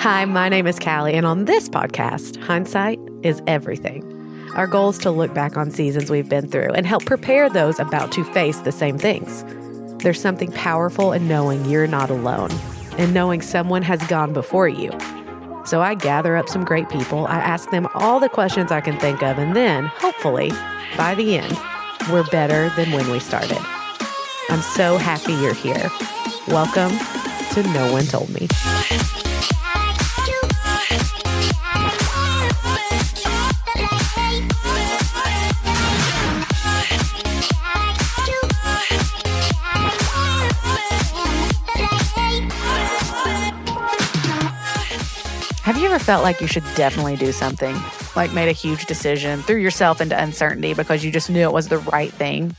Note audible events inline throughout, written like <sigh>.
Hi, my name is Callie, and on this podcast, hindsight is everything. Our goal is to look back on seasons we've been through and help prepare those about to face the same things. There's something powerful in knowing you're not alone and knowing someone has gone before you. So I gather up some great people, I ask them all the questions I can think of, and then, hopefully, by the end, we're better than when we started. I'm so happy you're here. Welcome to No One Told Me. You ever felt like you should definitely do something? Like made a huge decision, threw yourself into uncertainty because you just knew it was the right thing,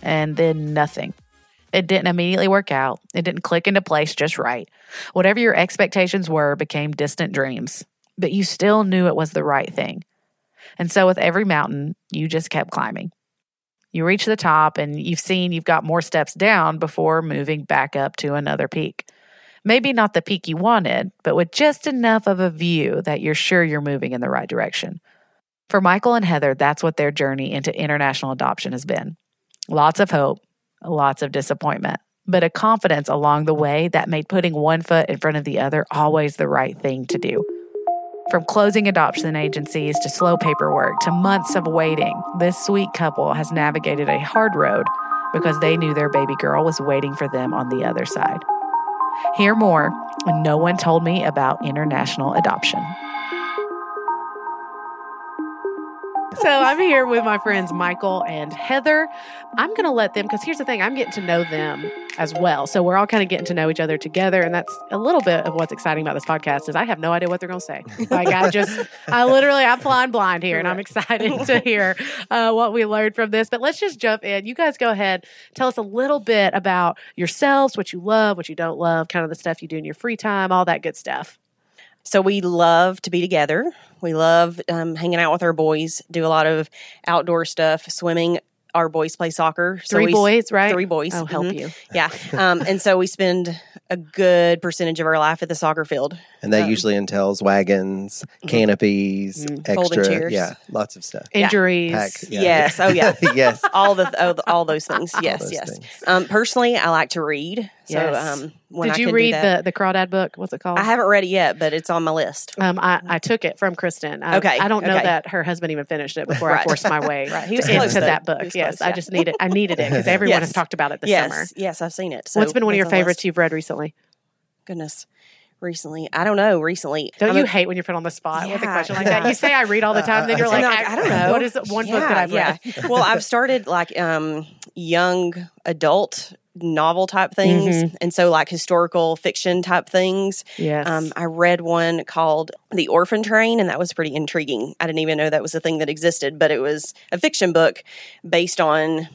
and then nothing. It didn't immediately work out. It didn't click into place just right. Whatever your expectations were became distant dreams, but you still knew it was the right thing. And so, with every mountain, you just kept climbing. You reach the top and you've seen you've got more steps down before moving back up to another peak. Maybe not the peak you wanted, but with just enough of a view that you're sure you're moving in the right direction. For Michael and Heather, that's what their journey into international adoption has been. Lots of hope, lots of disappointment, but a confidence along the way that made putting one foot in front of the other always the right thing to do. From closing adoption agencies to slow paperwork to months of waiting, this sweet couple has navigated a hard road because they knew their baby girl was waiting for them on the other side. Hear more no one told me about international adoption. So I'm here with my friends Michael and Heather. I'm going to let them, because here's the thing I'm getting to know them as well. So we're all kind of getting to know each other together. And that's a little bit of what's exciting about this podcast is I have no idea what they're going to say. Like I just, <laughs> I literally, I'm flying blind here and I'm excited to hear uh, what we learned from this. But let's just jump in. You guys go ahead. Tell us a little bit about yourselves, what you love, what you don't love, kind of the stuff you do in your free time, all that good stuff. So we love to be together. We love um, hanging out with our boys. Do a lot of outdoor stuff, swimming. Our boys play soccer. So Three we, boys, right? Three boys. Oh, help Mhm. you. Yeah. Um, and so we spend a good percentage of our life at the soccer field. And that Um, usually entails wagons, canopies, Mhm. Folding extra, chairs. yeah, lots of stuff. Yeah. Injuries. Pack, yeah. Yes. Oh, yeah. <laughs> yes. All the all, all those things. Yes. those yes. things. Um, personally, I like to read. So Yes. um, when Did I you can do read that- the, the Crawdad book? What's it called? I haven't read it yet, but it's on my list. Um, I, I took it from Kristen. I, Okay, I don't know okay. that her husband even finished it before I forced my way <laughs> Right, he was into close, though. that book. yes, close, I just needed. It. I needed it because <laughs> everyone has talked about it this yes. summer. Yes, I've seen it. So What's been one of your it's on the favorites list. you've read recently? Goodness. Recently, I don't know. Recently, Don't I'm you a- hate when you're put on the spot with a question like that? You say I read all the <laughs> time, then you're like, they're I, I don't know. What is one book that I've read? well, I've started like um, young adult novel type things, Mm-hmm. and so like historical fiction type things. Yes. Um, I read one called The Orphan Train, and that was pretty intriguing. I didn't even know that was a thing that existed, but it was a fiction book based on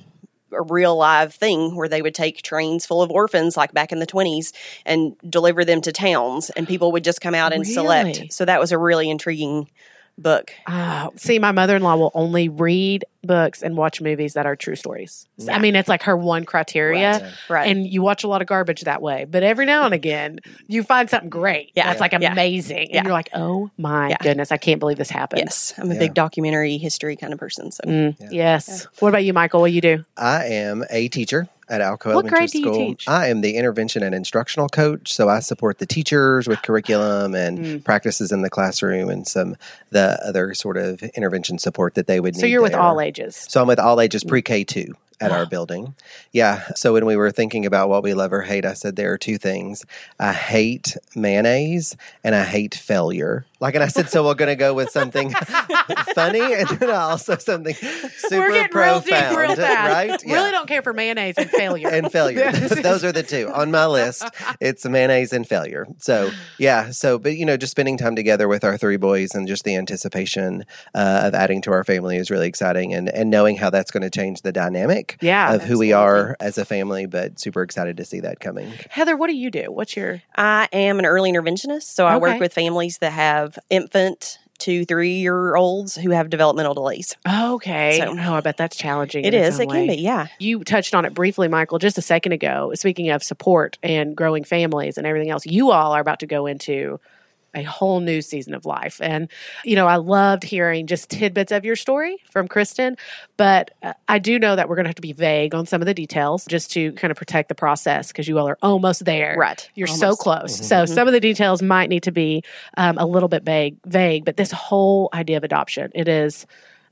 a real live thing where they would take trains full of orphans like back in the 20s and deliver them to towns and people would just come out and Really? select so that was a really intriguing book Oh, see, my mother in law will only read books and watch movies that are true stories. I mean, it's like her one criteria. Right. right And you watch a lot of garbage that way. But every now and again, you find something great. Yeah. That's like amazing. Yeah. amazing. And you're like, oh my Yeah. goodness, I can't believe this happened. yes i'm a Yeah. big documentary history kind of person so Mm, Yeah. Yes. What about you, Michael? What do you do? I am a teacher at Alcoa What Elementary grade do you School. teach? I am the intervention and instructional coach, so I support the teachers with curriculum and Mm. practices in the classroom and some the other sort of intervention support that they would need. So you're with all ages. So I'm with all ages mm. pre-K two at our <gasps> building. Yeah. So when we were thinking about what we love or hate, I said there are two things. I hate mayonnaise and I hate failure. Like, and I said, so we're going to go with something <laughs> funny and then also something super We're getting real profound, deep real right? Really don't care for mayonnaise and failure. and failure. <laughs> <laughs> Those are the two on my list. It's mayonnaise and failure. So yeah. So, but you know, just spending time together with our three boys and just the anticipation uh, of adding to our family is really exciting, and and knowing how that's going to change the dynamic Yeah, of who we are as a family. But super excited to see that coming. Heather, what do you do? What's your i am an early interventionist so i work with families that have infant two three year olds who have developmental delays okay? So- oh, I bet that's challenging. its is own it can be yeah You touched on it briefly, Michael, just a second ago. Speaking of support and growing families and everything else, you all are about to go into a whole new season of life. And, you know, I loved hearing just tidbits of your story from Kristen, but uh, I do know that we're going to have to be vague on some of the details just to kind of protect the process because you all are almost there. Right. You're so Almost. close. So some of the details might need to be um, a little bit vague, vague, but this whole idea of adoption, it is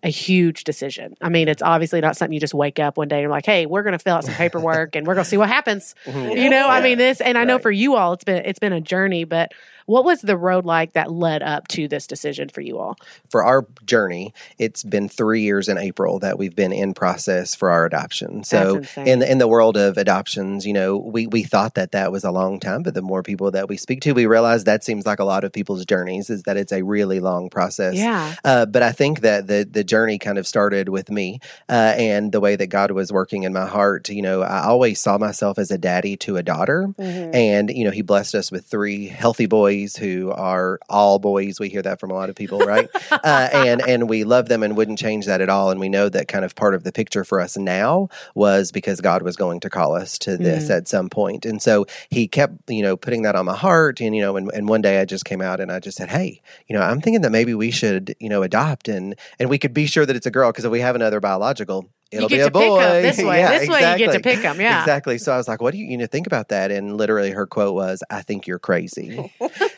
a huge decision. I mean, it's obviously not something you just wake up one day and you're like, hey, we're going to fill out some paperwork and we're going to see what happens. <laughs> You know, I mean, this, and I know Right. for you all, it's been it's been a journey. But what was the road like that led up to this decision for you all? for our journey, it's been three years in April that we've been in process for our adoption. So in the, in the world of adoptions, you know, we we thought that that was a long time, but the more people that we speak to, we realize that seems like a lot of people's journeys is that it's a really long process. Yeah, Uh, but I think that the the journey kind of started with me uh, and the way that God was working in my heart. You know, I always saw myself as a daddy to a daughter, Mm-hmm. and you know, He blessed us with three healthy boys who are all boys. We hear that from a lot of people, right? <laughs> uh, and and we love them and wouldn't change that at all. And we know that kind of part of the picture for us now was because God was going to call us to this Mm. at some point, and so He kept you know putting that on my heart. And you know, and, and one day I just came out and I just said, hey, you know, I'm thinking that maybe we should you know adopt and and we could be sure that it's a girl because if we have another biological. It'll get be a to pick 'em boy. this <laughs> way. Yeah, This way you get to pick them. yeah. exactly. So I was like, "What do you, you know think about that?" And literally, her quote was, "I think you're crazy."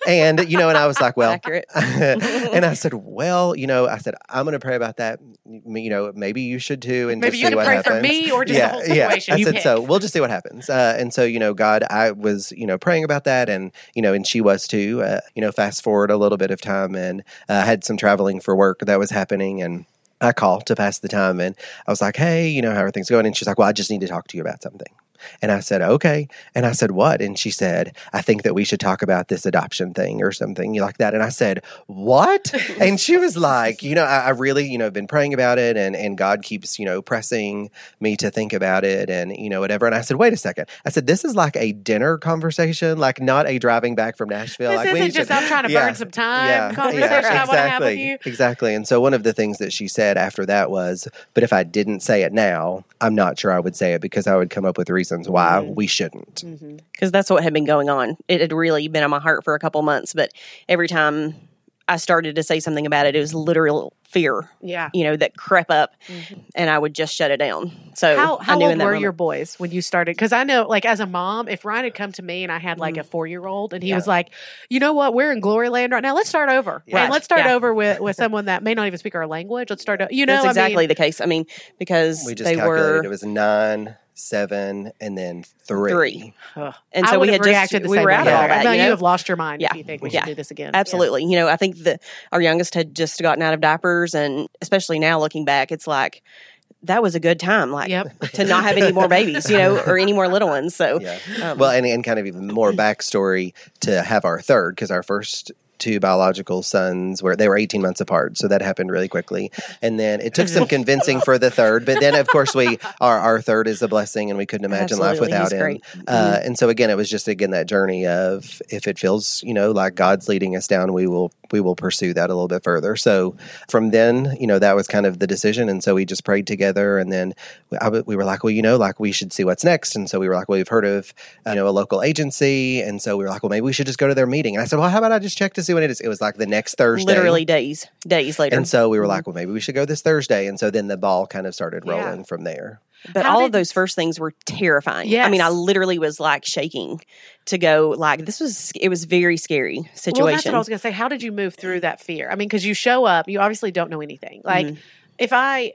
and you know, and I was like, "Well, Accurate. <laughs> and I said, "Well, you know, I said I'm going to pray about that. You know, maybe you should too, and maybe just you see what pray happens." for me or just the whole situation. I you said, pick. "So we'll just see what happens." Uh, and so, you know, God, I was, you know, praying about that, and you know, and she was too. Uh, you know, fast forward a little bit of time, and uh, had some traveling for work that was happening, and. I call to pass the time and I was like, hey, you know, how are things going? And she's like, well, I just need to talk to you about something. And I said, okay. And I said, what? And she said, I think that we should talk about this adoption thing or something like that. And I said, what? and she was like, you know, I, I really, you know, been praying about it and, and God keeps, you know, pressing me to think about it and, you know, whatever. And I said, wait a second. I said, this is like a dinner conversation, like not a driving back from Nashville. this like we isn't just should- I'm trying to <laughs> Yeah. burn some time conversation I want to have with you. Exactly. And so one of the things that she said after that was, but if I didn't say it now, I'm not sure I would say it because I would come up with reasons why Mm-hmm. we shouldn't. Mm-hmm. because that's what had been going on. It had really been on my heart for a couple months, but every time I started to say something about it, it was literal fear, Yeah. you know, that crept up, mm-hmm. and I would just shut it down. So How, I how knew old in that were moment- your boys when you started? Because I know, like, as a mom, if Ryan had come to me and I had like a mm-hmm. four year old and he was like, you know what, we're in glory land right now. Let's start over. Right. And let's start Yeah. over with, with <laughs> someone that may not even speak our language. Let's start, o- you know, That's exactly I mean, the case. I mean, because We just they calculated were it was nine, seven, and then three. Three. ugh. and I so would we have had just reacted the we same were way. out of all that. know You you have lost your mind if Yeah. you think we Yeah. should do this again. Absolutely. You know, I think that our youngest had just gotten out of diapers, and especially now looking back, it's like that was a good time, like Yep. to not have any more babies, you know, <laughs> or any more little ones. So, Yeah. um, well, and, and kind of even more backstory to have our third because our first two biological sons where they were 18 months apart so that happened really quickly. And then it took some <laughs> convincing for the third but then of course we our, our third is a blessing and we couldn't imagine life without He's him. uh, and so again it was just again that journey of if it feels you know like god's leading us down we will we will pursue that a little bit further. So from then you know that was kind of the decision and so we just prayed together and then we were like well you know like we should see what's next. And so we were like well we've heard of you know a local agency and so we were like well maybe we should just go to their meeting. And i said well how about i just check to see when it is it was like the next thursday literally days, days later. and so we were like well maybe we should go this thursday and so then the ball kind of started Yeah. rolling from there But How all did- of those first things were terrifying. Yeah, I mean, I literally was like shaking to go. Like this was it was very scary Well, that's situation. what I was going to say. How did you move through that fear? I mean, because you show up, you obviously don't know anything. Like, Mhm. If I,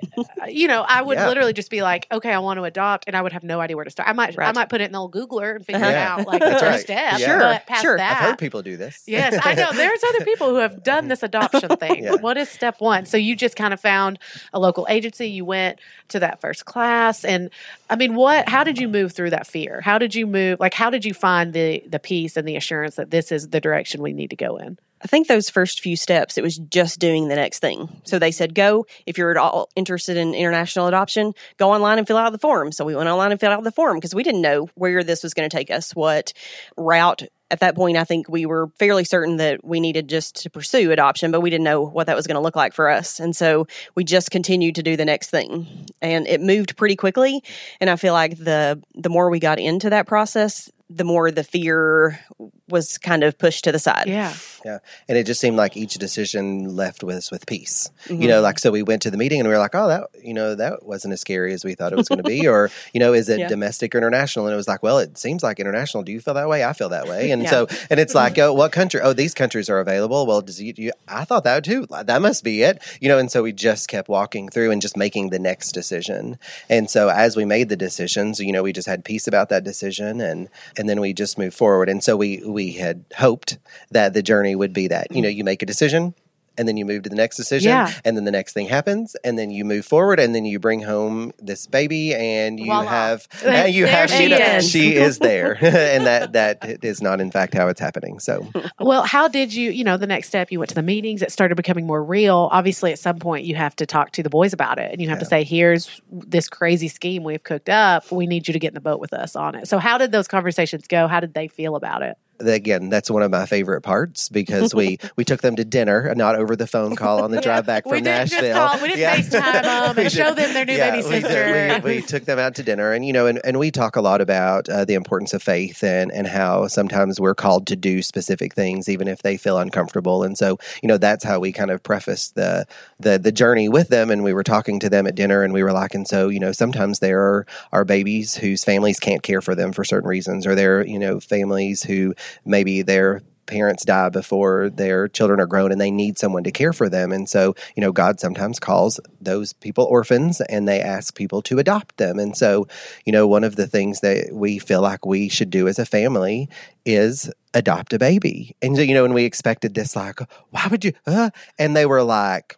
you know, I would Yeah. literally just be like, okay, I want to adopt, and I would have no idea where to start. I might, I might put it in the old Googler and figure Uh-huh. it Yeah. out, <laughs> like the first right. step. Sure, But past sure. I've that, i've heard people do this Yes, I know. There's other people who have done this adoption <laughs> thing. Yeah. What is step one? So you just kind of found a local agency. You went to that first class, and I mean, what? How did you move through that fear? How did you move? Like, how did you find the the peace and the assurance that this is the direction we need to go in? I think those first few steps, it was just doing the next thing. So they said, go, if you're at all interested in international adoption, go online and fill out the form. So we went online and filled out the form because we didn't know where this was going to take us, what route. At that point, I think we were fairly certain that we needed just to pursue adoption, but we didn't know what that was going to look like for us. And so we just continued to do the next thing. And it moved pretty quickly. And I feel like the the more we got into that process, the more the fear was kind of pushed to the side. Yeah. Yeah. And it just seemed like each decision left us with peace. Mhm. You know, like, so we went to the meeting and we were like, oh, that, you know, that wasn't as scary as we thought it was going to be. <laughs> or, you know, is it Yeah. domestic or international? And it was like, well, it seems like international. Do you feel that way? I feel that way. And Yeah. so, and it's like, <laughs> oh, what country? Oh, these countries are available. Well, does you, you, I thought that too. That must be it. You know, and so we just kept walking through and just making the next decision. And so as we made the decisions, you know, we just had peace about that decision and, and then we just moved forward. And so we, we had hoped that the journey would be that, you know, you make a decision and then you move to the next decision Yeah. and then the next thing happens and then you move forward and then you bring home this baby and you Voila. have <laughs> There- and you there have she you know, is. she is there <laughs> and that that is not in fact how it's happening so Well, how did you, you know, the next step, you went to the meetings, it started becoming more real. Obviously, at some point, you have to talk to the boys about it and you have to say, here's this crazy scheme we've cooked up. We need you to get in the boat with us on it. So, how did those conversations go? How did they feel about it? Again that's one of my favorite parts because we <laughs> we took them to dinner not over the phone call on the drive back <laughs> from we didn't Nashville just call, we didn't Yeah. FaceTime them <laughs> We and show them their new yeah, baby we sister. We, we took them out to dinner, and you know, and, and we talk a lot about uh, the importance of faith and and how sometimes we're called to do specific things, even if they feel uncomfortable. And so, you know, that's how we kind of preface the the the journey with them. And we were talking to them at dinner, and we were like, and so, you know, sometimes there are are babies whose families can't care for them for certain reasons, or there are you know families who maybe their parents die before their children are grown and they need someone to care for them. And so, you know, God sometimes calls those people orphans and they ask people to adopt them. And so, you know, one of the things that we feel like we should do as a family is adopt a baby. And so, you know, and we expected this like, why would you? Uh? And they were like,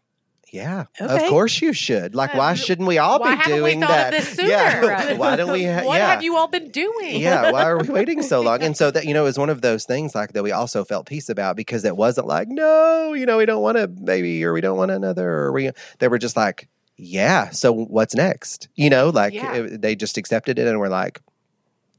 yeah, of course you should. Like, why Um, shouldn't we all Why be doing we that? of this <laughs> sooner? Yeah, why don't we? Ha- what yeah have you all been doing? yeah, why are we waiting so long? And so <laughs> that you know, it was one of those things like that we also felt peace about because it wasn't like, no, you know, we don't want a baby or we don't want another or we they were just like, yeah, so what's next? You know, like Yeah. it- they just accepted it and were like,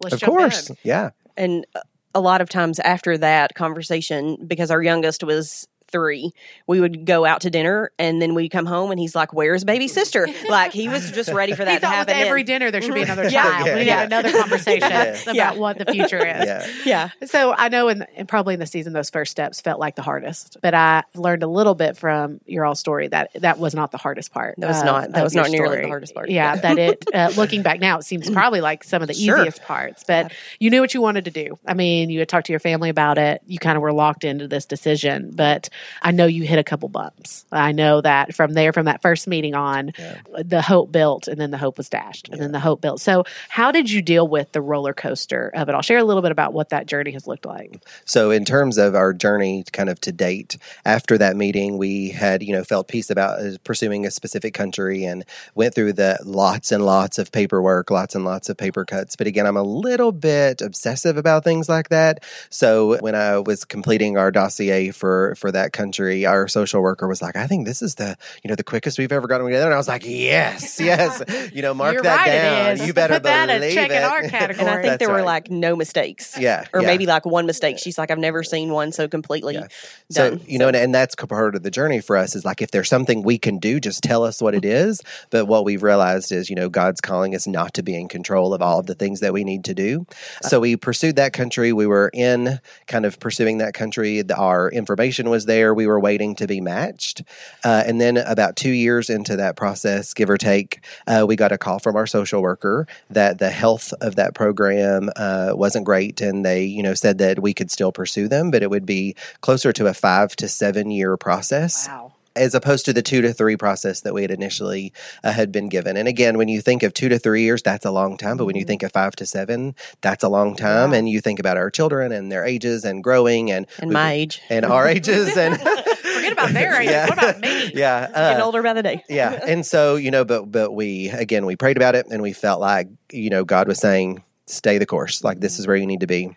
Let's of course. in. Yeah. And a lot of times after that conversation, because our youngest was three, we would go out to dinner and then we'd come home and he's like, Where's baby sister? <laughs> Like he was just ready for He that to thought with happen. every dinner there should be another child. Yeah, we need yeah. have another <laughs> conversation Yeah. about Yeah. what the future is. Yeah. yeah. So I know, in, and probably in the season, those first steps felt like the hardest. But I learned a little bit from your all story that that was not the hardest part. That was of- not- that was not nearly the hardest part. Yeah, that it. Uh, <laughs> looking back now, it seems probably like some of the Sure. easiest parts. But you knew what you wanted to do. I mean, you had talked to your family about it. You kind of were locked into this decision. But I know you hit a couple bumps. I know that from there, from that first meeting on, Yeah. the hope built, and then the hope was dashed, and then the hope built. So, how did you deal with the roller coaster of it all? Share a little bit about what that journey has looked like. So, in terms of our journey, kind of to date, after that meeting, we had you know felt peace about uh, pursuing a specific country and went through the lots and lots of paperwork, lots and lots of paper cuts. But again, I'm a little bit obsessive about things like that. So when I was completing our dossier for for that country, our social worker was like, "I think this is the you know the quickest we've ever gotten together," and I was like, "Yes, <laughs> yes, you know, mark You're that right, down. You better Put that believe check it." in our <laughs> And I think That's there were right. like no mistakes. Yeah, Or yeah. maybe like one mistake. She's like, I've never seen one so completely Yeah. done. So you know, and, and that's part of the journey for us is like if there's something we can do, just tell us what it is. But what we've realized is, you know, God's calling us not to be in control of all of the things that we need to do. Uh so we pursued that country. We were in kind of pursuing that country. Our information was there. We were waiting to be matched, uh, and then about two years into that process, give or take, uh, we got a call from our social worker that the health of that program uh, wasn't great, and they, you know, said that we could still pursue them, but it would be closer to a five to seven year process. Wow. As opposed to the two to three process that we had initially uh, had been given. And again, when you think of two to three years, that's a long time. But when you think of five to seven, that's a long time. Yeah. And you think about our children and their ages and growing and and we- my age. and our ages and <laughs> Forget about their <laughs> age. Yeah. What about me? <laughs> yeah. Getting uh, older by the day. yeah. And so, you know, but but we again we prayed about it and we felt like, you know, God was saying, stay the course. Like this is where you need to be.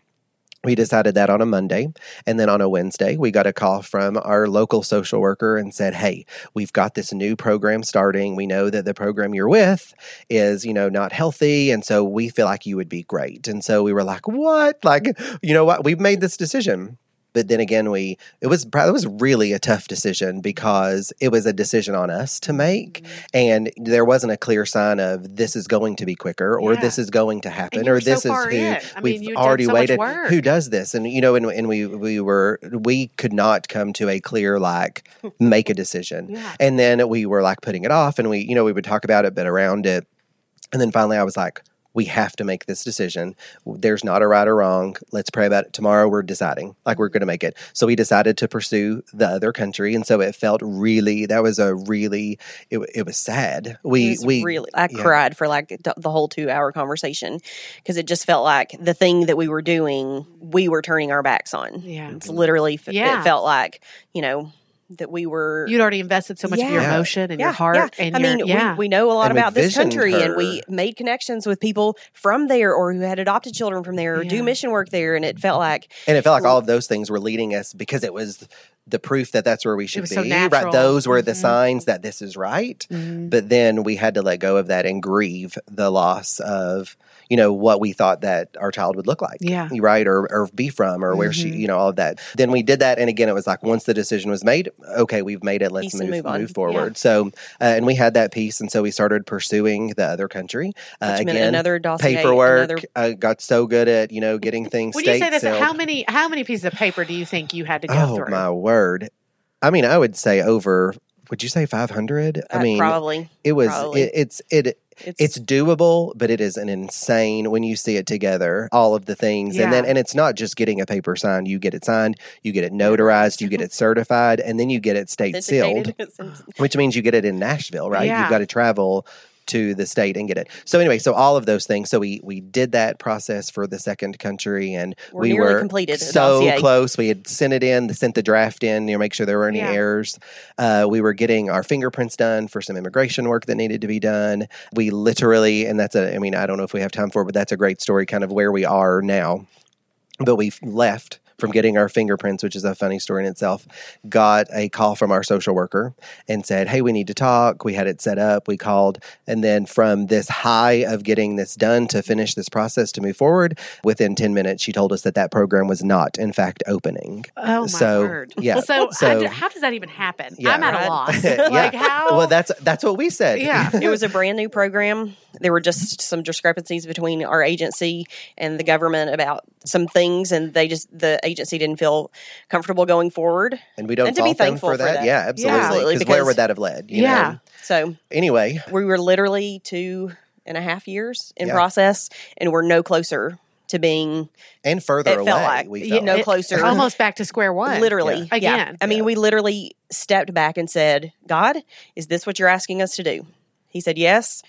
We decided that on a Monday. And then on a Wednesday, we got a call from our local social worker and said, Hey, we've got this new program starting. We know that the program you're with is, you know, not healthy. And so we feel like you would be great. And so we were like, What? Like, you know what? We've made this decision. But then again, we it was it was really a tough decision because it was a decision on us to make, Mm-hmm. and there wasn't a clear sign of this is going to be quicker or Yeah. this is going to happen or were so this is who. We've you'd already so waited. Who does this? And you know, and, and we we were we could not come to a clear like <laughs> make a decision. Yeah. And then we were like putting it off and we, you know, we would talk about it, but around it. And then finally I was like, we have to make this decision. There's not a right or wrong. Let's pray about it. Tomorrow we're deciding, like we're going to make it. So we decided to pursue the other country. And so it felt really, that was a really, it, it was sad. We, It was we, really, I yeah. cried for like the, the whole two hour conversation because it just felt like the thing that we were doing, we were turning our backs on. Yeah. It's literally, Yeah. it felt like, you know, that we were. You'd already invested so much of your emotion and yeah, your heart yeah. and I your, mean, yeah. we, we know a lot And about this visioned country, and we made connections with people from there or who had adopted children from there or Yeah. do mission work there, and it felt like And it felt like all of those things were leading us because it was the proof that that's where we should was be. so. Right? Those were the Mhm. signs that this is right. Mhm. But then we had to let go of that and grieve the loss of, you know, what we thought that our child would look like. Yeah. Right. Or, or be from or where she, Mhm. you know, all of that. Then we did that. And again, it was like once the decision was made, okay, we've made it. Let's move, move move, forward. So, uh, and we had that piece. And so we started pursuing the other country. Uh, again, another dossier, paperwork. another I got so good at, you know, getting things when you say this, sealed. how many how many pieces of paper do you think you had to go Oh through? my word! I mean, I would say over. Would you say five hundred? I uh, mean, probably it was. probably. It, it's it. It's, It's doable, but it is an insane when you see it together. All of the things, and then and it's not just getting a paper signed. You get it signed, you get it notarized, you get <laughs> it certified, and then you get it state sealed, <laughs> which means you get it in Nashville, right? Yeah. You've got to travel to the state and get it. So anyway, so all of those things. So we we did that process for the second country, and We're we were completed so close. We had sent it in, sent the draft in, you know, make sure there were any Yeah. errors. Uh, we were getting our fingerprints done for some immigration work that needed to be done. We literally, and that's a, I mean, I don't know if we have time for, it, but that's a great story, kind of where we are now. But we've left from getting our fingerprints, which is a funny story in itself, got a call from our social worker and said, Hey, we need to talk. We had it set up. We called. And then from this high of getting this done to finish this process to move forward, within 10 minutes, she told us that that program was not, in fact, opening. Oh my So, word! yeah, So, so- I d- how does that even happen? Yeah. I'm at a Right. loss. <laughs> Yeah. Like how? Well, that's that's what we said. Yeah. <laughs> it was a brand new program. There were just some discrepancies between our agency and the government about some things, and they just the agency didn't feel comfortable going forward. and we don't And to be fault them thankful for for that. that. Yeah, absolutely. absolutely, Because where would that have led? you Yeah. know? So Anyway, we were literally two and a half years in Yeah. process, and we're no closer to being and further It away, felt like- we Yeah, felt. no it- closer. <laughs> almost back to square one. literally Yeah. yeah. Again. I mean, we literally stepped back and said, "God, is this what you're asking us to do?" He said, "Yes."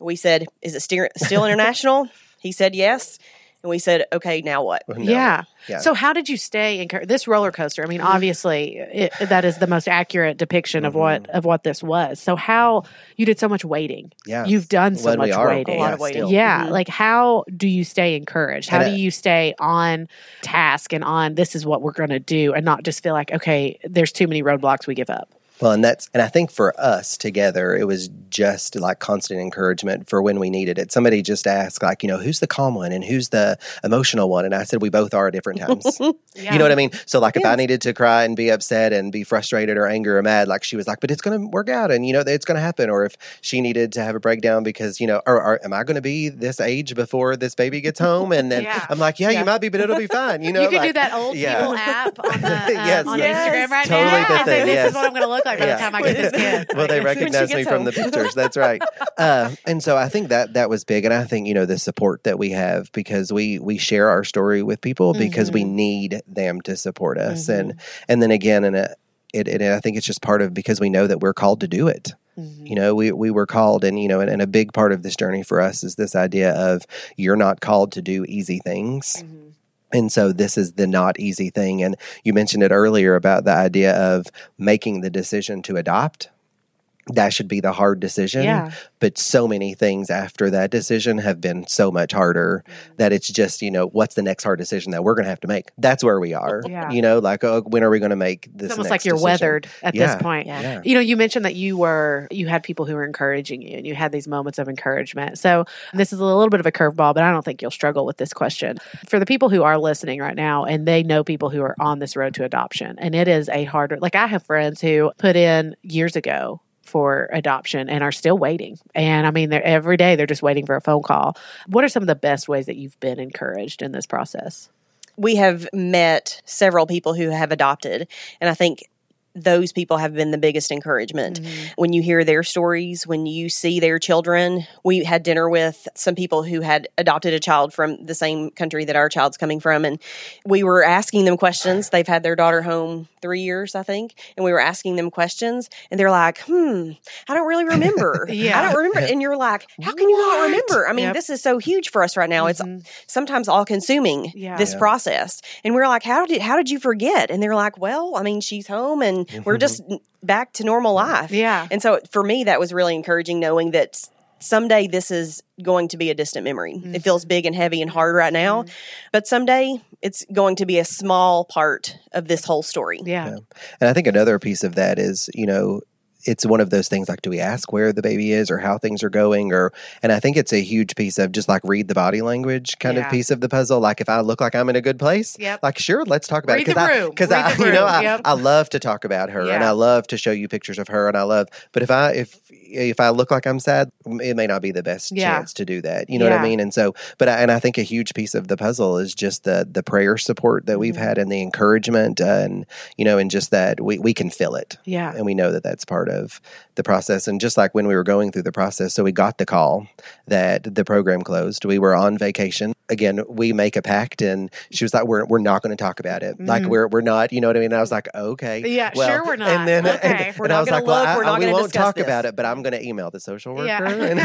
We said, "Is it still <laughs> international?" he said, "Yes." And we said, "Okay, now what?" No. Yeah. Yeah. So how did you stay in this roller coaster? I mean, obviously, it, that is the most accurate depiction of what of what this was. So how you did so much waiting? Yeah. You've done so When much are, waiting. A lot yeah, of waiting. still. Yeah, Mhm. like how do you stay encouraged? How And, do you stay on task and on this is what we're going to do and not just feel like okay, there's too many roadblocks we give up. Well, and that's and I think for us together, it was just like constant encouragement for when we needed it. Somebody just asked, like, you know, who's the calm one and who's the emotional one, and I said we both are at different times. <laughs> You know what I mean? So, like, if I needed to cry and be upset and be frustrated or angry or mad, like she was like, but it's going to work out and, you know, it's going to happen. Or if she needed to have a breakdown because, you know, or, or am I going to be this age before this baby gets home? And then Yeah. I'm like, yeah, Yeah. you might be, but it'll be fine. You <laughs> know, you can do that old yeah. people app on, the, um, <laughs> Yes. on Yes. Instagram right Totally now the thing, this is what I'm going to look like by Yeah. the time I get this kid. well, they Like, When she recognize me gets from the pictures. That's right. Uh, and so I think that that was big, and I think you know the support that we have because we we share our story with people because we Mm-hmm. need them to support us, and and then again, and it, it, it I think it's just part of because we know that we're called to do it. Mhm. You know, we we were called, and you know, and, and a big part of this journey for us is this idea of you're not called to do easy things. Mhm. And so this is the not easy thing. And you mentioned it earlier about the idea of making the decision to adopt. That should be the hard decision. Yeah. But so many things after that decision have been so much harder Mm-hmm. that it's just, you know, what's the next hard decision that we're going to have to make? That's where we are. Yeah. You know, like, oh, when are we going to make this? It's almost next like you're decision? weathered at Yeah. this point. Yeah. Yeah. You know, you mentioned that you were you had people who were encouraging you and you had these moments of encouragement. So this is a little bit of a curveball, but I don't think you'll struggle with this question. For the people who are listening right now and they know people who are on this road to adoption, and it is a harder like I have friends who put in years ago for adoption and are still waiting. And I mean they're every day they're just waiting for a phone call. What are some of the best ways that you've been encouraged in this process? we have met several people who have adopted, and I think those people have been the biggest encouragement. When you hear their stories, when you see their children, we had dinner with some people who had adopted a child from the same country that our child's coming from, and we were asking them questions. They've had their daughter home three years, I think, and we were asking them questions, and they're like, "Hmm, I don't really remember. <laughs> Yeah. I don't remember." And you're like, "How can you not remember? I mean, Yep. this is so huge for us right now. It's Mhm. sometimes all consuming Yeah. this Yeah. process and we are like how did how did you forget and they're like well i mean she's home and we're mm-hmm. just back to normal life. Yeah. and so for me that was really encouraging knowing that someday this is going to be a distant memory. It mm-hmm. feels big and heavy and hard right now mm-hmm. but someday it's going to be a small part of this whole story. Yeah. Yeah. And I think another piece of that is, you know, it's one of those things like do we ask where the baby is or how things are going or and I think it's a huge piece of just like read the body language kind Yeah. of piece of the puzzle like if I look like I'm in a good place Yep. like sure let's talk about Read it the I Read I <laughs> you know. I, Yep. I love to talk about her and I love to show you pictures of her and I love but if I if if I look like I'm sad it may not be the best Yeah. chance to do that you know what I mean and so but I, and I think a huge piece of the puzzle is just the the prayer support that we've Mhm. had and the encouragement and you know and just that we we can feel it Yeah. and we know that that's part of the process and just like when we were going through the process so we got the call that the program closed we were on vacation again we make a pact and she was like we're, we're not going to talk about it like Mhm. we're, we're not you know what i mean and i was like okay Yeah, sure we're not. and then Okay. and, We're and i not was gonna like well look, I, we're not we won't talk this. about it but i'm going to email the social worker Yeah. <laughs> and,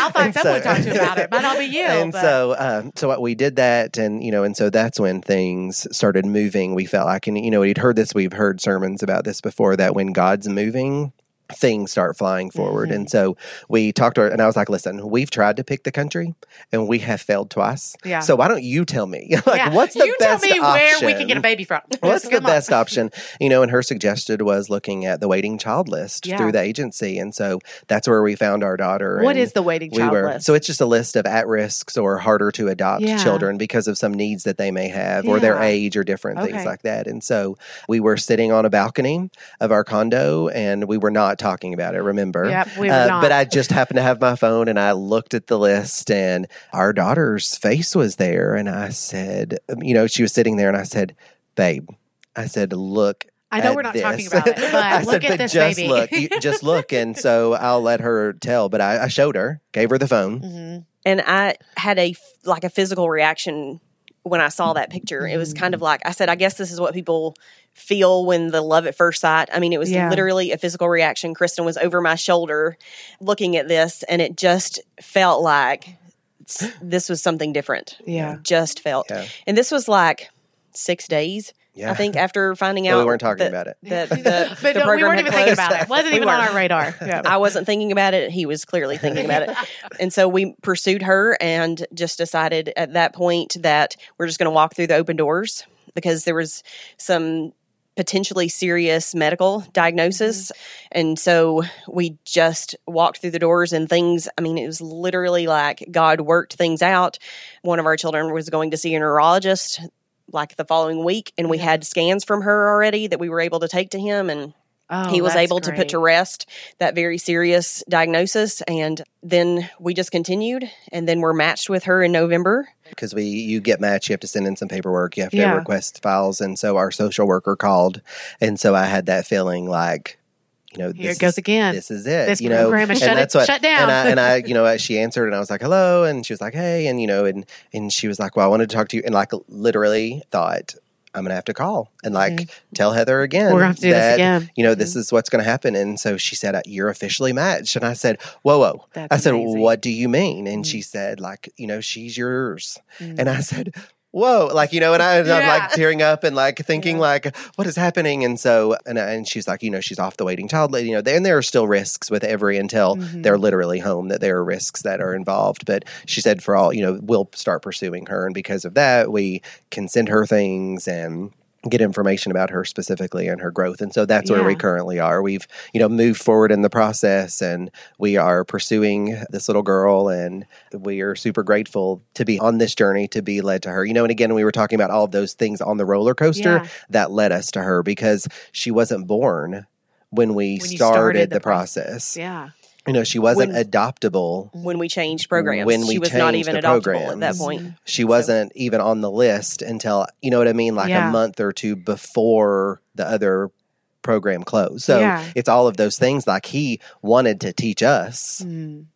I'll find someone to talk to about it. Might not be you. and but- so, um, so what we did that, and you know, and so that's when things started moving. We felt like, and you know, we'd heard this, we've heard sermons about this before. That when God's moving, things start flying forward. Mhm. And so we talked to her, and I was like, "Listen, we've tried to pick the country, and we have failed twice. Yeah. So why don't you tell me, <laughs> like, Yeah. what's the you best tell me where we can option? get a baby from. <laughs> What's the best option? You know, and her suggested was looking at the waiting child list Yeah. through the agency, and so that's where we found our daughter. What is the waiting child list? so it's just a list of at risks or harder to adopt Yeah. children because of some needs that they may have or their age or different Okay. things like that. And so we were sitting on a balcony of our condo and we were not talking about it, remember? Yep, we were Uh, not. But I just happened to have my phone and I looked at the list and our daughter's face was there. And I said, you know, she was sitting there and I said, babe, I said, look I know we're not this. talking about it, <laughs> but I look said, at but this just baby. look, you, <laughs> just look, and so I'll let her tell. But I, I showed her, gave her the phone. Mhm. and I had a like a physical reaction when I saw that picture. It was kind of like I said, I guess this is what people feel when the love at first sight. I mean, it was Yeah. literally a physical reaction. Kristen was over my shoulder looking at this, and it just felt like this was something different. Yeah. It just felt, Yeah. and this was like six days. Yeah, I think after finding But out we weren't talking that- about it. that <laughs> the, But the no, we weren't had even thinking about it. Wasn't We even on weren't. our radar. <laughs> Yeah. I wasn't thinking about it. He was clearly thinking about it. <laughs> And so we pursued her and just decided at that point that we're just going to walk through the open doors because there was some potentially serious medical diagnosis. Mm-hmm. And so we just walked through the doors and things, I mean, it was literally like God worked things out. One of our children was going to see a neurologist like the following week and we had scans from her already that we were able to take to him and Oh, he was that's able to put to rest that very serious diagnosis and then we just continued and then we're matched with her in november because we you get matched, you have to send in some paperwork, you have to Yeah. request files, and so our social worker called, and so I had that feeling like, you know, Here this it goes is, again. This is it. This you know, program is and shut, that's it, what. shut down. And I, and I, you know, <laughs> she answered, and I was like, "Hello," and she was like, "Hey," and you know, and and she was like, "Well, I wanted to talk to you," and like literally thought, "I'm gonna have to call and like tell Heather again." Mm-hmm. We're gonna have to do this that, again. Mm-hmm. You know, this is what's going to happen. And so she said, "Uh, "You're officially matched," and I said, "Whoa, whoa." That's I said, amazing. "What do you mean?" And Mm. she said, "Like, you know, she's yours." Mm. And I said, whoa like you know and I, i'm Yeah. like tearing up and like thinking like what is happening? And so and, and she's like you know she's off the waiting child you know and there are still risks with every until Mm-hmm. they're literally home that there are risks that are involved. But she said for all you know we'll start pursuing her. And because of that we can send her things and get information about her specifically and her growth and so that's where we currently are we've you know moved forward in the process and we are pursuing this little girl and we are super grateful to be on this journey to be led to her you know and again we were talking about all of those things on the roller coaster Yeah. that led us to her because she wasn't born when we When started, started the, the process Yeah. You know she wasn't When- adoptable When we changed programs, When we she was not changed even the adoptable at that point. she wasn't even on the list until you know what I mean, like Yeah. a month or two before the other program closed. So Yeah. it's all of those things. Like he wanted to teach us Mm.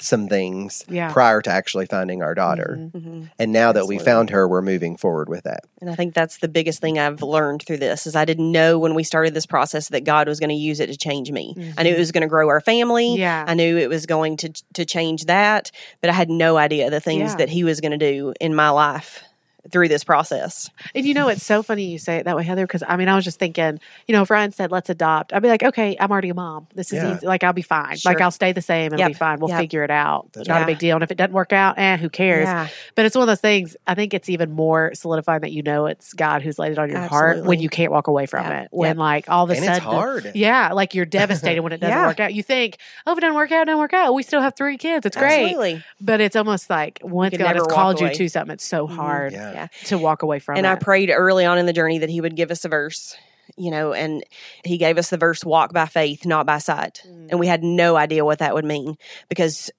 Some things Yeah. prior to actually finding our daughter, Mhm. hmm and now that we found her, we're moving forward with that. And I think that's the biggest thing I've learned through this is I didn't know when we started this process that God was going to use it to change me. I knew it was going to grow our family. Yeah. I knew it was going to to change that, but I had no idea the things Yeah. that He was going to do in my life through this process. And you know, it's so funny you say it that way, Heather, because I mean, I was just thinking, you know, if Ryan said, let's adopt, I'd be like, okay, I'm already a mom. This is Yeah. easy. Like, I'll be fine. Sure. Like, I'll stay the same and Yep. be fine. We'll Yep. figure it out. That's Not right. a big deal. And if it doesn't work out, eh, who cares? Yeah. But it's one of those things, I think it's even more solidifying that you know it's God who's laid it on your heart when you can't walk away from Yeah. it. When, Yep. like, all of a and sudden, it's hard. Yeah, like you're <laughs> devastated when it doesn't Yeah. work out. You think, oh, if it doesn't work out, it doesn't work out. We still have three kids. It's great. Absolutely. But it's almost like once God has never walk called you to something, it's so Mhm. hard Yeah. Yeah. to walk away from and it. I prayed early on in the journey that he would give us a verse, you know, and he gave us the verse walk by faith, not by sight. Mm. And we had no idea what that would mean because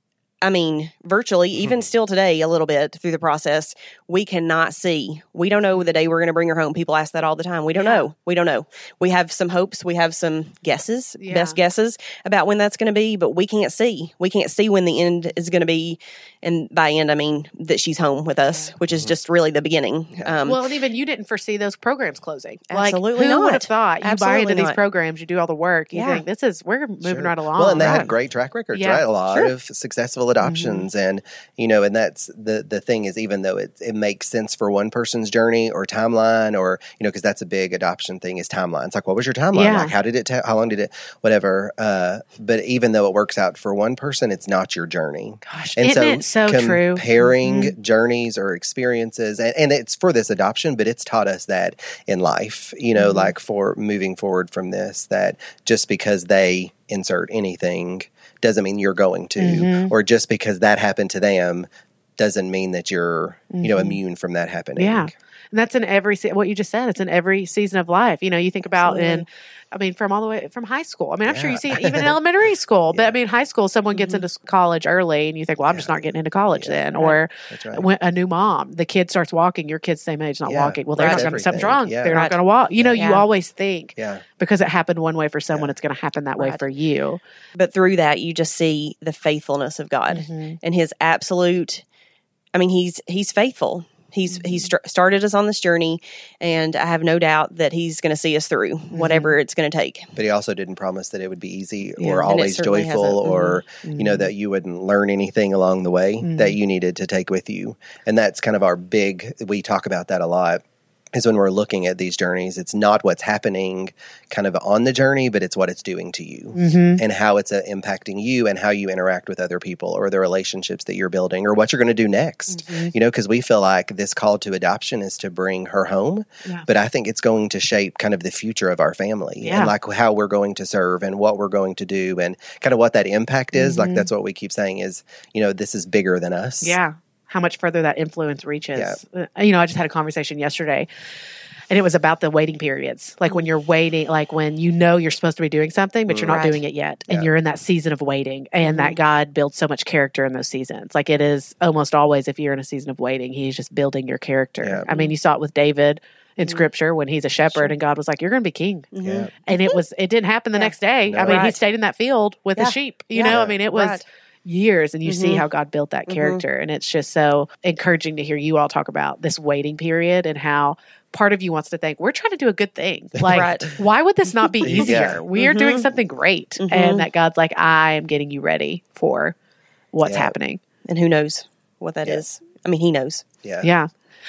I mean, virtually, even still today, a little bit through the process, we cannot see. We don't know the day we're going to bring her home. People ask that all the time. We don't Yeah. know. We don't know. We have some hopes. We have some guesses, Yeah. best guesses about when that's going to be, but we can't see. We can't see when the end is going to be. And by end, I mean that she's home with us, which is just really the beginning. Um, well, and even you didn't foresee those programs closing. Absolutely like, who would have thought? You buy Absolutely into these programs, you do all the work. You Yeah. think this is we're moving Sure. right along. Well, and they Right. had great track records, Yeah, right? A lot sure. of successful adoptions, and you know, and that's the the thing is, even though it it makes sense for one person's journey or timeline, or you know, because that's a big adoption thing is timeline. It's like, what was your timeline? Yeah. Like, how did it? ta- how long did it? Whatever. Uh, but even though it works out for one person, it's not your journey. Gosh, And isn't so, it so true? comparing Mhm. journeys or experiences, and, and it's for this adoption, but it's taught us that in life, you know, Mhm. like for moving forward from this, that just because they insert anything doesn't mean you're going to, Mhm. or just because that happened to them doesn't mean that you're, you know, Mhm. immune from that happening. Yeah. And that's in every se- what you just said. It's in every season of life. You know, you think about in, Absolutely. I mean, from all the way from high school. I mean, I'm sure you see it even in <laughs> elementary school. But Yeah. I mean, high school, someone gets Mhm. into college early, and you think, well, I'm just not getting into college Yeah. then. Right. Or right. when a new mom, the kid starts walking, your kid's same age, not Yeah. walking. Well, they're Right. not going to something's Everything. wrong. Yeah. They're Right. not going to walk. You know, you Yeah. always think Yeah. because it happened one way for someone, Yeah. it's going to happen that way for you. but through that, you just see the faithfulness of God. Mhm. and his absolute i mean he's he's faithful he's Mm-hmm. he's st- started us on this journey and i have no doubt that he's going to see us through Mm-hmm. whatever it's going to take But he also didn't promise that it would be easy Yeah. or always joyful hasn't. Mhm. or, you know, that you wouldn't learn anything along the way that you needed to take with you. And that's kind of our big, we talk about that a lot. Is when we're looking at these journeys, it's not what's happening kind of on the journey, but it's what it's doing to you Mhm. and how it's uh, impacting you and how you interact with other people or the relationships that you're building or what you're going to do next. Mm-hmm. You know, because we feel like this call to adoption is to bring her home, Yeah. but I think it's going to shape kind of the future of our family Yeah. and like how we're going to serve and what we're going to do and kind of what that impact is. Like Mhm. that's what we keep saying is, you know, this is bigger than us. Yeah. How much further that influence reaches. Yeah. Uh, You know, I just had a conversation yesterday and it was about the waiting periods. Like when you're waiting, like when you know you're supposed to be doing something, but you're not Right. doing it yet. And Yeah. you're in that season of waiting. And that God builds so much character in those seasons. Like it is almost always, if you're in a season of waiting, He's just building your character. Yeah. I mean, you saw it with David in Mhm. scripture when he's a shepherd Sure. and God was like, You're going to be king. Mhm. Yeah. And it was, it didn't happen the next day. I No. mean, he stayed in that field with Yeah. the sheep. You know, I mean, it was Right. Years and you see Mhm. how God built that Mhm. character. And it's just so encouraging to hear you all talk about this waiting period and how part of you wants to think, we're trying to do a good thing. <laughs> Like, Right. why would this not be <laughs> Yeah. easier? We are doing Mhm. something great. Mhm. And that God's like, I am getting you ready for what's Yeah. happening. and who knows what that Yeah. is? i mean he knows Yeah. Yeah.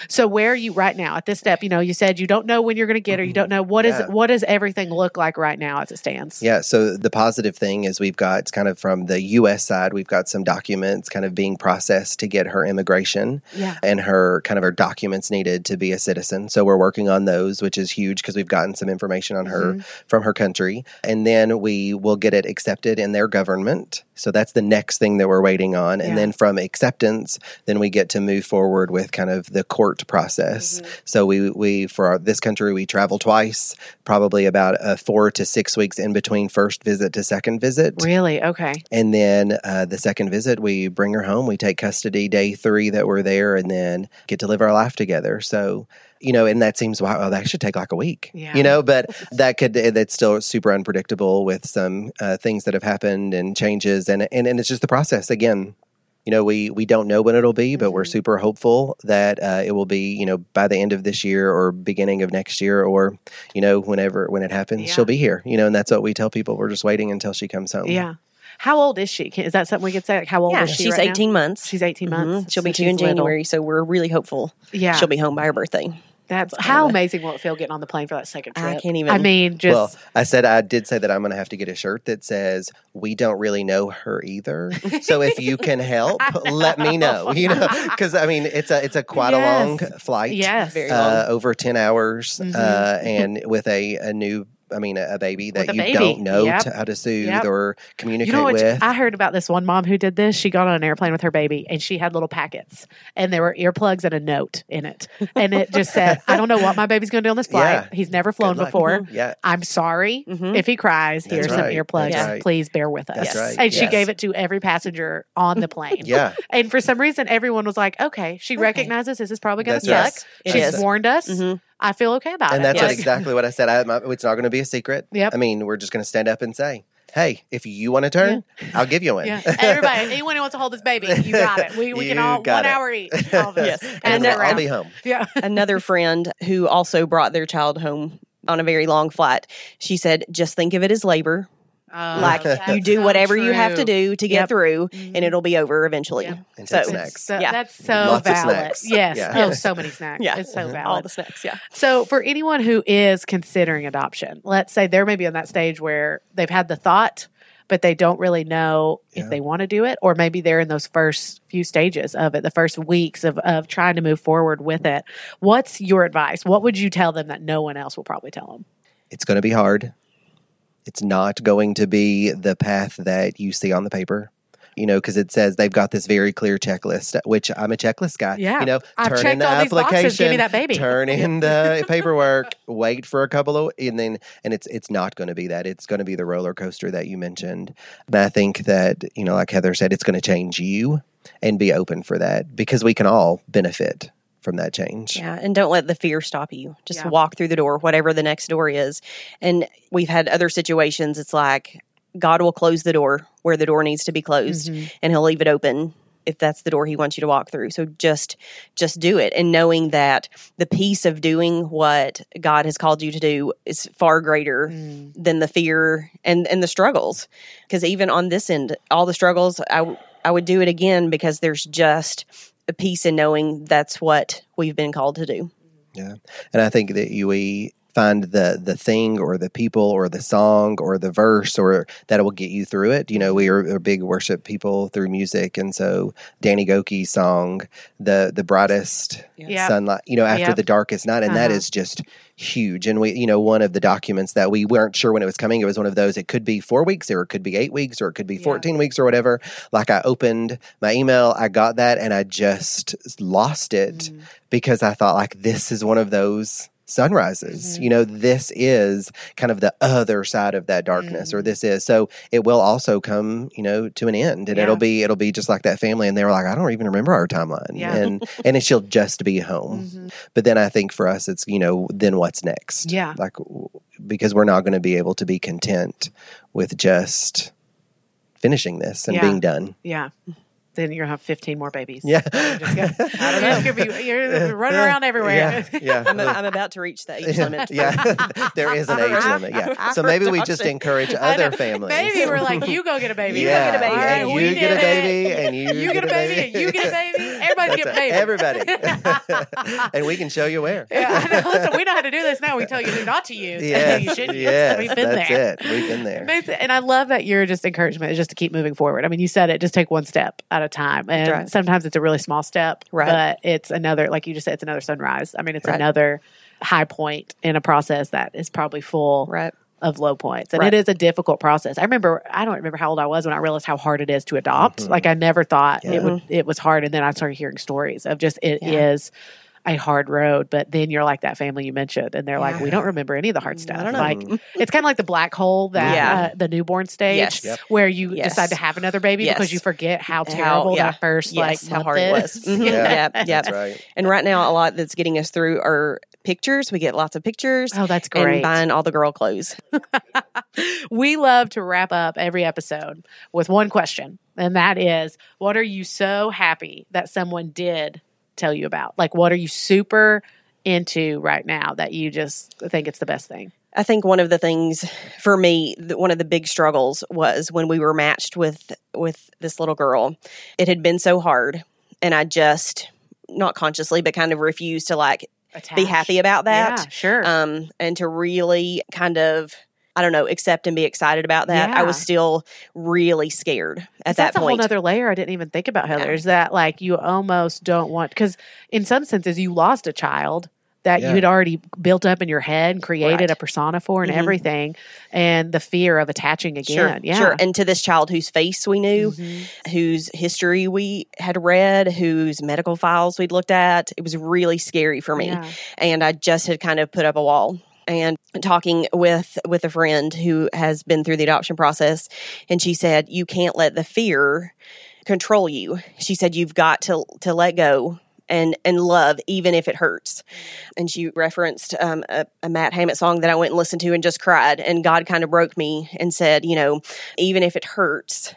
So where are you right now at this step? You know, you said you don't know when you're going to get her. You don't mm-hmm. know what is Yeah. what does everything look like right now as it stands. Yeah, so the positive thing is we've got kind of from the US side, we've got some documents kind of being processed to get her immigration Yeah. and her kind of her documents needed to be a citizen. So we're working on those, which is huge because we've gotten some information on her mm-hmm. from her country. And then we will get it accepted in their government. So that's the next thing that we're waiting on. Yeah. And then from acceptance, then we get to move forward with kind of the court process. So we we for our, this country we travel twice, probably about uh, four to six weeks in between first visit to second visit. Really? Okay. And then uh, the second visit, we bring her home. We take custody day three that we're there, and then get to live our life together. So, you know, and that seems wow, oh, that should take like a week. Yeah. You know, but that could that's still super unpredictable with some uh, things that have happened and changes, and and and it's just the process again. You know, we we don't know when it'll be, but we're Mhm. super hopeful that uh, it will be. You know, by the end of this year or beginning of next year, or you know, whenever when it happens, Yeah. she'll be here. You know, and that's what we tell people. We're just waiting until she comes home. Yeah. How old is she? Is that something we could say? Like, how old Yeah, is she? she's right now? 18 months. She's 18 Mhm. months. She'll be two in she's little. January, so we're really hopeful Yeah. she'll be home by her birthday. That's how amazing will it feel getting on the plane for that second trip? I can't even- I mean, just well, I said I did say that I'm going to have to get a shirt that says "We don't really know her either." <laughs> So if you can help, let me know. <laughs> You know, because I mean, it's a it's a quite a long flight. yes, Very uh, over ten hours, Mhm. uh, and with a a new. I mean, a, a baby that a you baby. don't know Yep. to, how to soothe Yep. or communicate You know with. I heard about this one mom who did this. She got on an airplane with her baby and she had little packets and there were earplugs and a note in it. And it just said, I don't know what my baby's going to do on this <laughs> flight. Yeah. He's never flown luck. before. <laughs> yeah, I'm sorry Mhm. if he cries. That's Here's some earplugs. That's right. Please bear with us. That's right. And she gave it to every passenger on the plane. yeah. <laughs> And for some reason, everyone was like, okay, she Okay. recognizes this is probably going to suck. right. She's warned us. Mhm. I feel okay about And it. And that's Yes. exactly what I said. I, my, it's not going to be a secret. Yep. I mean, we're just going to stand up and say, "Hey, if you want to turn, I'll give you one." Yeah, <laughs> everybody, anyone who wants to hold this baby, you got it. We, we can all one it. hour each. All of <laughs> us. Yes. and, and I'll, I'll around. be home. yeah. <laughs> Another friend who also brought their child home on a very long flight, she said, just think of it as labor. Like you do so whatever you have to do to get Yep. through, Mhm. and it'll be over eventually. Yep. And So- snacks. So, Yeah. That's so Lots of valid. snacks. Yes. Yeah. Oh, so many snacks. Yeah. It's so valid. All the snacks, yeah. So, for anyone who is considering adoption, let's say they're maybe on that stage where they've had the thought, but they don't really know Yeah. if they want to do it, or maybe they're in those first few stages of it, the first weeks of, of trying to move forward with it. What's your advice? What would you tell them that no one else will probably tell them? It's going to be hard. It's not going to be the path that you see on the paper. You know, because it says they've got this very clear checklist, which I'm a checklist guy. Yeah. You know, I've turn in the these boxes. application, Give me that baby. turn in the <laughs> paperwork, wait for a couple of, and then, and it's it's not going to be that. It's going to be the roller coaster that you mentioned. But I think that you know, like Heather said, it's going to change you, and be open for that because we can all benefit from that change. Yeah, and don't let the fear stop you. Just Yeah. walk through the door, whatever the next door is. And we've had other situations. It's like God will close the door where the door needs to be closed, Mhm. and He'll leave it open if that's the door He wants you to walk through. So just just do it, and knowing that the peace of doing what God has called you to do is far greater Mm. than the fear and and the struggles. Because even on this end, all the struggles, I I would do it again because there's just a peace in knowing that's what we've been called to do. Yeah, and I think that we find the the thing or the people or the song or the verse or that will get you through it. You know, we are, are big worship people through music, and so Danny Gokey's song, the the brightest Yeah. sunlight, you know, after Yep. the darkest night, and that Uh-huh. is just huge. And we, you know, one of the documents that we weren't sure when it was coming, it was one of those. It could be four weeks, or it could be eight weeks, or it could be Yeah. fourteen weeks, or whatever. Like I opened my email, I got that, and I just lost it Mm. because I thought like this is one of those sunrises. Mhm. You know, this is kind of the other side of that darkness, or Mhm. this is so it will also come, you know, to an end, and Yeah. it'll be it'll be just like that family, and they were like, I don't even remember our timeline, Yeah. and <laughs> and it, she'll just be home. Mhm. But then I think for us, it's you know, then what's next? Yeah. like because we're not going to be able to be content with just finishing this and Yeah. being done. Yeah. Then you're gonna have 15 more babies. Yeah, <laughs> Just go- I don't know. You're, gonna be, you're <laughs> running around everywhere. Yeah, yeah. I'm, I'm about to reach the age limit. yeah, <laughs> there is an age limit. Yeah, so maybe we just encourage other families. Maybe we're like, you go get a baby. yeah, You go get a baby. and you we get a did it. baby, and you, You get a baby, and you get a baby. We're Everybody's That's getting right. baby. Everybody. <laughs> <laughs> and we can show you where. Yeah, I know. Listen, we know how to do this now. We tell you who not to use. and Yes, you shouldn't yes, use. We've been that's there. it. We've been there. And I love that your just encouragement is just to keep moving forward. I mean, you said it, just take one step at a time. And right. sometimes it's a really small step, Right. but it's another, like you just said, it's another sunrise. I mean, it's Right. another high point in a process that is probably full Right. Of low points. And Right. it is a difficult process. I remember, I don't remember how old I was when I realized how hard it is to adopt. Mhm. Like I never thought Yeah. it would, it was hard. And then I started hearing stories of just, it is Yeah. A hard road. But then you're like that family you mentioned, and they're like, we don't remember any of the hard stuff. don't know. Like <laughs> it's kind of like the black hole that Yeah. uh, the newborn stage Yes. Yep. where you Yes. decide to have another baby Yes. because you forget how How- terrible yeah. that first like how month hard it was. Mhm. Yeah. Yep, <laughs> yep. Right. And right now, a lot that's getting us through are pictures. We get lots of pictures. Oh, that's great. And buying all the girl clothes. <laughs> we love to wrap up every episode with one question, and that is what are you so happy that someone did tell you about? Like, what are you super into right now that you just think it's the best thing? I think one of the things for me, one of the big struggles was when we were matched with with this little girl. It had been so hard, and I just not consciously, but kind of refused to like be happy about that. Yeah, sure. um, and to really kind of I don't know accept and be excited about that. I was still really scared at that that's a whole point. other layer I didn't even think about, Heather. Yeah. Is that like you almost don't want because in some senses you lost a child that Yeah. you had already built up in your head and created Right. a persona for and Mhm. everything, and the fear of attaching Sure, again. yeah, sure. And to this child whose face we knew, Mhm. whose history we had read, whose medical files we'd looked at, it was really scary for me. Yeah. and I just had kind of put up a wall and talking with with a friend who has been through the adoption process and she said you can't let the fear control you. She said you've got to to let go and and love even if it hurts. And she referenced um, a, a Matt Hammitt song that i went and listened to and just cried and god kind of broke me and said you know even if it hurts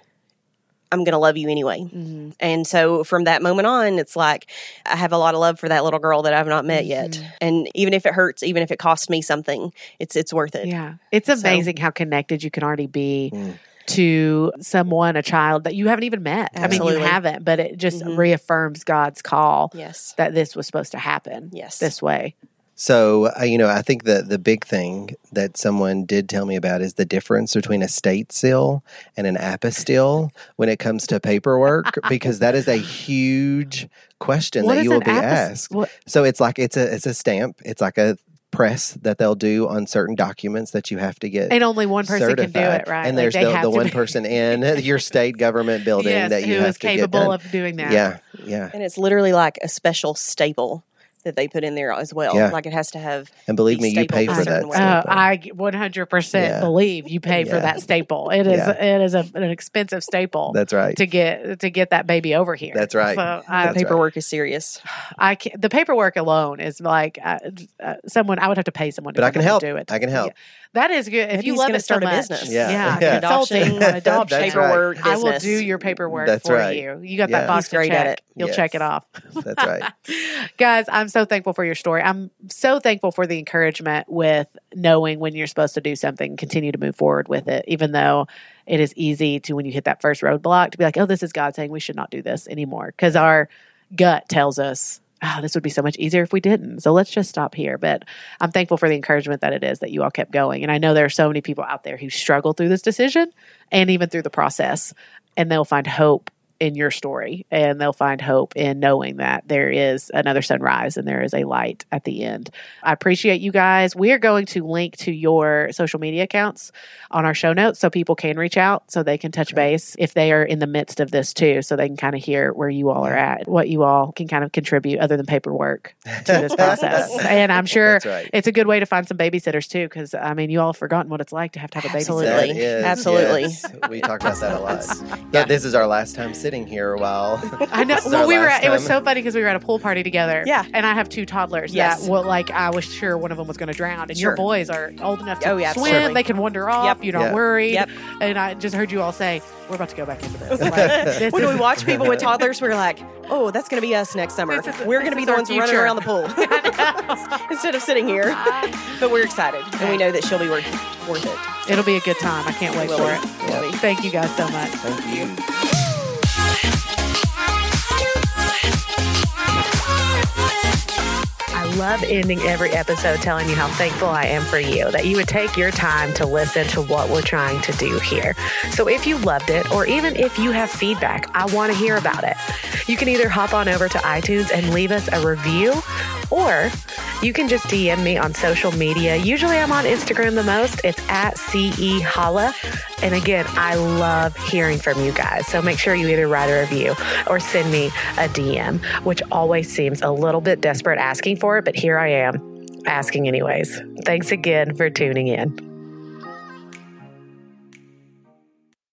i'm going to love you anyway Mhm. and so from that moment on, it's like I have a lot of love for that little girl that I've not met yet. Mhm. And even if it hurts, even if it costs me something, it's it's worth it. Yeah. It's amazing how connected you can already be Mm. to someone, a child that you haven't even met. I mean, you haven't, but it just Mhm. reaffirms God's call Yes. that this was supposed to happen Yes. this way. So, uh, you know, I think that the big thing that someone did tell me about is the difference between a state seal and an apostille when it comes to paperwork, <laughs> because that is a huge question What that is you will be apos- asked. what- So it's like it's a it's a stamp. It's like a press that they'll do on certain documents that you have to get and only one person certified. can do it, right? And Like, there's they the, the one be- person <laughs> in your state government building yes, that you who have is to get capable done. of doing that. yeah, yeah. And it's literally like a special staple that they put in there as well. Yeah. Like it has to have And believe me, you pay for that. certain. Oh. I 100% Yeah. believe you pay for that staple. It is Yeah. it is a, an expensive staple That's right. to get to get that baby over here. That's right. So I, the That's right. paperwork is serious. I can, the paperwork alone is like uh, uh, someone I would have to pay someone, to But I can in and help. do it. I can help. That is good. If Maybe you he's love gonna it so start a much, business. Yeah. yeah, Yeah. consulting, <laughs> Adoption, on adoption, That's paperwork, I will do your paperwork That's for right. you. You got Yeah. that box great to at check. it. You'll check it off. <laughs> That's right. Guys, I'm so thankful for your story. I'm so thankful for the encouragement with knowing when you're supposed to do something, continue to move forward with it, even though it is easy to, when you hit that first roadblock, to be like, oh, this is God saying we should not do this anymore. Because our gut tells us, oh, this would be so much easier if we didn't. So let's just stop here. But I'm thankful for the encouragement that it is that you all kept going. And I know there are so many people out there who struggle through this decision and even through the process, and they'll find hope in your story and they'll find hope in knowing that there is another sunrise and there is a light at the end. I appreciate you guys. We are going to link to your social media accounts on our show notes so people can reach out so they can touch base if they are in the midst of this too so they can kind of hear where you all are at, what you all can kind of contribute other than paperwork to this <laughs> process. and I'm sure right. it's a good way to find some babysitters too cuz I mean you all have forgotten what it's like to have to have a Absolutely. babysitter. Absolutely. yes. We talk about that a lot. Yeah. This is our last time sitting here while I know. <laughs> Well, we were. At, it was so funny because we were at a pool party together. Yeah. and I have two toddlers. Yes. That well, like I was sure one of them was going to drown, and your boys are old enough to Oh, yeah, swim. absolutely. They can wander off. Yep. You don't Yeah. worried. Yep. And I just heard you all say, "We're about to go back into this." <laughs> Like, this when is- we watch people with <laughs> toddlers, we're like, oh, that's going to be us next summer. Is- we're going to be the our ones running around the pool instead of sitting here. But we're excited, and we know that she'll be worth, worth it. It'll be a good time. I can't wait Will for be. it. Will. Thank you guys so much. Thank you. Love ending every episode telling you how thankful I am for you, that you would take your time to listen to what we're trying to do here. So if you loved it, or even if you have feedback, I want to hear about it. You can either hop on over to iTunes and leave us a review, or you can just DM me on social media. Usually I'm on Instagram the most. It's at CE. And again, I love hearing from you guys. So make sure you either write a review or send me a DM, which always seems a little bit desperate asking for it, but here I am asking anyways. Thanks again for tuning in.